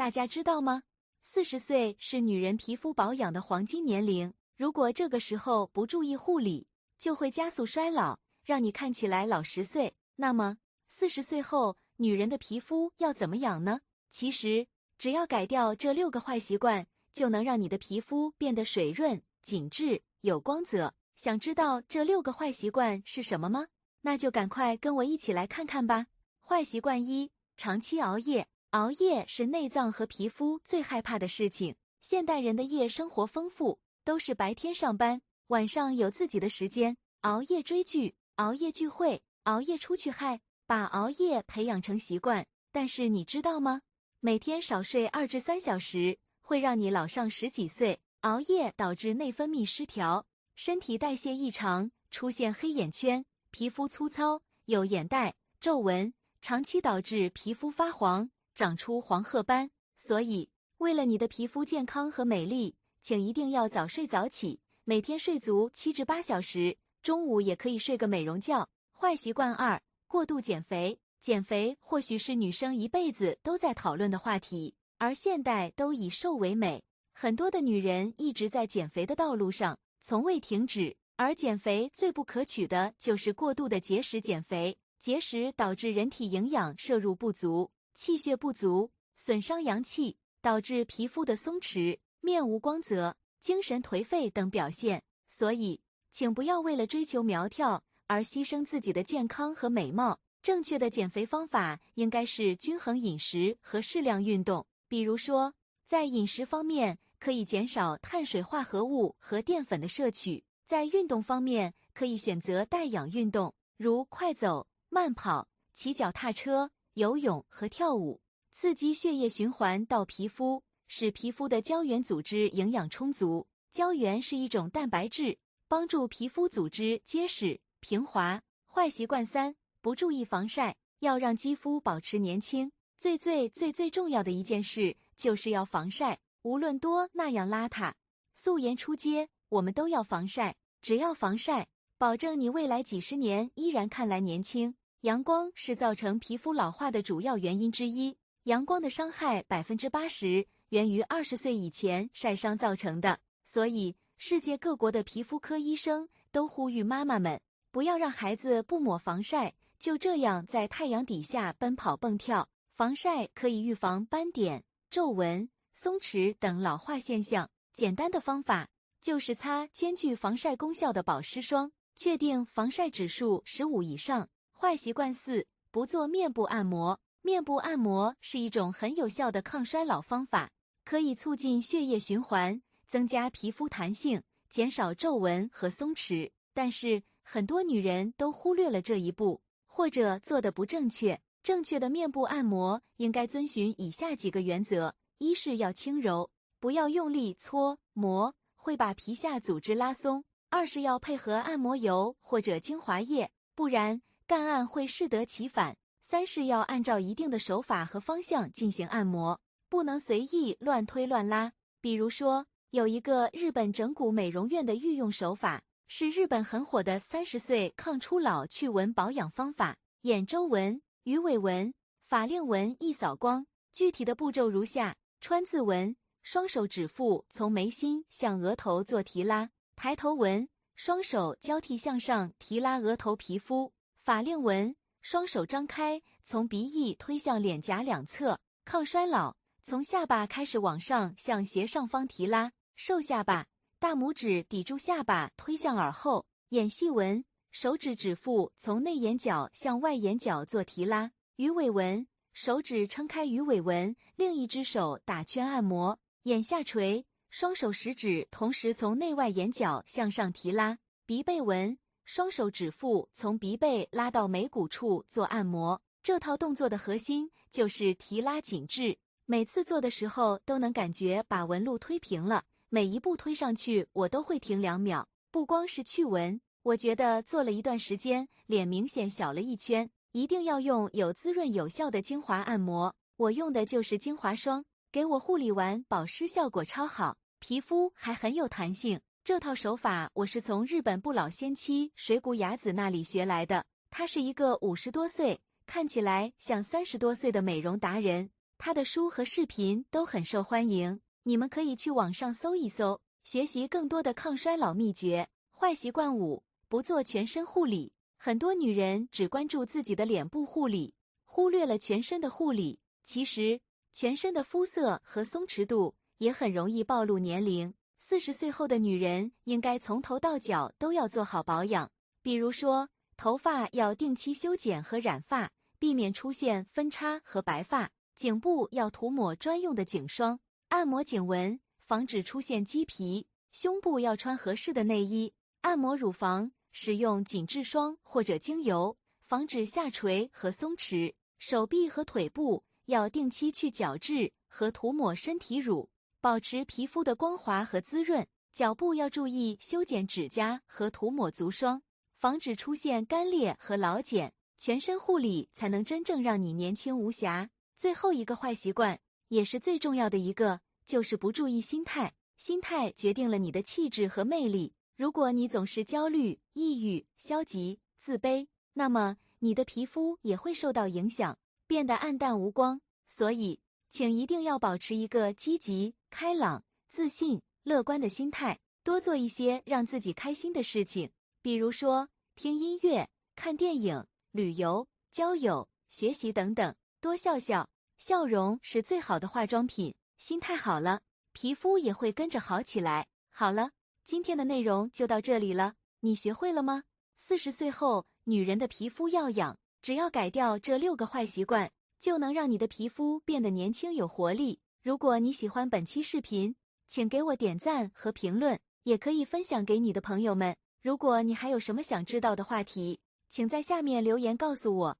大家知道吗？四十岁是女人皮肤保养的黄金年龄，如果这个时候不注意护理，就会加速衰老，让你看起来老十岁。那么，四十岁后女人的皮肤要怎么养呢？其实，只要改掉这六个坏习惯，就能让你的皮肤变得水润、紧致、有光泽。想知道这六个坏习惯是什么吗？那就赶快跟我一起来看看吧。坏习惯一：长期熬夜。熬夜是内脏和皮肤最害怕的事情。现代人的夜生活丰富，都是白天上班，晚上有自己的时间，熬夜追剧、熬夜聚会、熬夜出去嗨，把熬夜培养成习惯。但是你知道吗？每天少睡二至三小时，会让你老上十几岁。熬夜导致内分泌失调，身体代谢异常，出现黑眼圈，皮肤粗糙，有眼袋、皱纹，长期导致皮肤发黄。长出黄褐斑，所以为了你的皮肤健康和美丽，请一定要早睡早起，每天睡足七至八小时，中午也可以睡个美容觉。坏习惯二：过度减肥。减肥或许是女生一辈子都在讨论的话题，而现代都以瘦为美，很多的女人一直在减肥的道路上，从未停止。而减肥最不可取的就是过度的节食减肥，节食导致人体营养摄入不足。气血不足，损伤阳气，导致皮肤的松弛、面无光泽、精神颓废等表现。所以，请不要为了追求苗条而牺牲自己的健康和美貌。正确的减肥方法应该是均衡饮食和适量运动。比如说，在饮食方面，可以减少碳水化合物和淀粉的摄取；在运动方面，可以选择带氧运动，如快走、慢跑、骑脚踏车。游泳和跳舞，刺激血液循环到皮肤，使皮肤的胶原组织营养充足。胶原是一种蛋白质，帮助皮肤组织结实平滑。坏习惯三：不注意防晒。要让肌肤保持年轻，最最最最重要的一件事就是要防晒。无论多那样邋遢，素颜出街，我们都要防晒。只要防晒，保证你未来几十年依然看来年轻。阳光是造成皮肤老化的主要原因之一。阳光的伤害百分之八十源于二十岁以前晒伤造成的，所以世界各国的皮肤科医生都呼吁妈妈们不要让孩子不抹防晒，就这样在太阳底下奔跑蹦跳。防晒可以预防斑点、皱纹、松弛等老化现象。简单的方法就是擦兼具防晒功效的保湿霜，确定防晒指数十五以上。坏习惯四：不做面部按摩。面部按摩是一种很有效的抗衰老方法，可以促进血液循环，增加皮肤弹性，减少皱纹和松弛。但是很多女人都忽略了这一步，或者做的不正确。正确的面部按摩应该遵循以下几个原则：一是要轻柔，不要用力搓磨，会把皮下组织拉松；二是要配合按摩油或者精华液，不然。干按会适得其反。三是要按照一定的手法和方向进行按摩，不能随意乱推乱拉。比如说，有一个日本整骨美容院的御用手法，是日本很火的三十岁抗初老去纹保养方法——眼周纹、鱼尾纹、法令纹一扫光。具体的步骤如下：川字纹，双手指腹从眉心向额头做提拉；抬头纹，双手交替向上提拉额头皮肤。法令纹，双手张开，从鼻翼推向脸颊两侧，抗衰老。从下巴开始往上向斜上方提拉，瘦下巴。大拇指抵住下巴，推向耳后。眼细纹，手指指腹从内眼角向外眼角做提拉。鱼尾纹，手指撑开鱼尾纹，另一只手打圈按摩。眼下垂，双手食指同时从内外眼角向上提拉。鼻背纹。双手指腹从鼻背拉到眉骨处做按摩，这套动作的核心就是提拉紧致。每次做的时候都能感觉把纹路推平了，每一步推上去我都会停两秒。不光是去纹，我觉得做了一段时间，脸明显小了一圈。一定要用有滋润有效的精华按摩，我用的就是精华霜，给我护理完保湿效果超好，皮肤还很有弹性。这套手法我是从日本不老仙妻水谷雅子那里学来的。她是一个五十多岁，看起来像三十多岁的美容达人。他的书和视频都很受欢迎，你们可以去网上搜一搜，学习更多的抗衰老秘诀。坏习惯五：不做全身护理。很多女人只关注自己的脸部护理，忽略了全身的护理。其实，全身的肤色和松弛度也很容易暴露年龄。四十岁后的女人应该从头到脚都要做好保养，比如说，头发要定期修剪和染发，避免出现分叉和白发；颈部要涂抹专用的颈霜，按摩颈纹，防止出现鸡皮；胸部要穿合适的内衣，按摩乳房。使用紧致霜或者精油，防止下垂和松弛。手臂和腿部要定期去角质和涂抹身体乳，保持皮肤的光滑和滋润。脚部要注意修剪指甲和涂抹足霜，防止出现干裂和老茧。全身护理才能真正让你年轻无瑕。最后一个坏习惯，也是最重要的一个，就是不注意心态。心态决定了你的气质和魅力。如果你总是焦虑、抑郁、消极、自卑，那么你的皮肤也会受到影响，变得暗淡无光。所以，请一定要保持一个积极、开朗、自信、乐观的心态，多做一些让自己开心的事情，比如说听音乐、看电影、旅游、交友、学习等等。多笑笑，笑容是最好的化妆品。心态好了，皮肤也会跟着好起来。好了。今天的内容就到这里了，你学会了吗？四十岁后，女人的皮肤要养，只要改掉这六个坏习惯，就能让你的皮肤变得年轻有活力。如果你喜欢本期视频，请给我点赞和评论，也可以分享给你的朋友们。如果你还有什么想知道的话题，请在下面留言告诉我。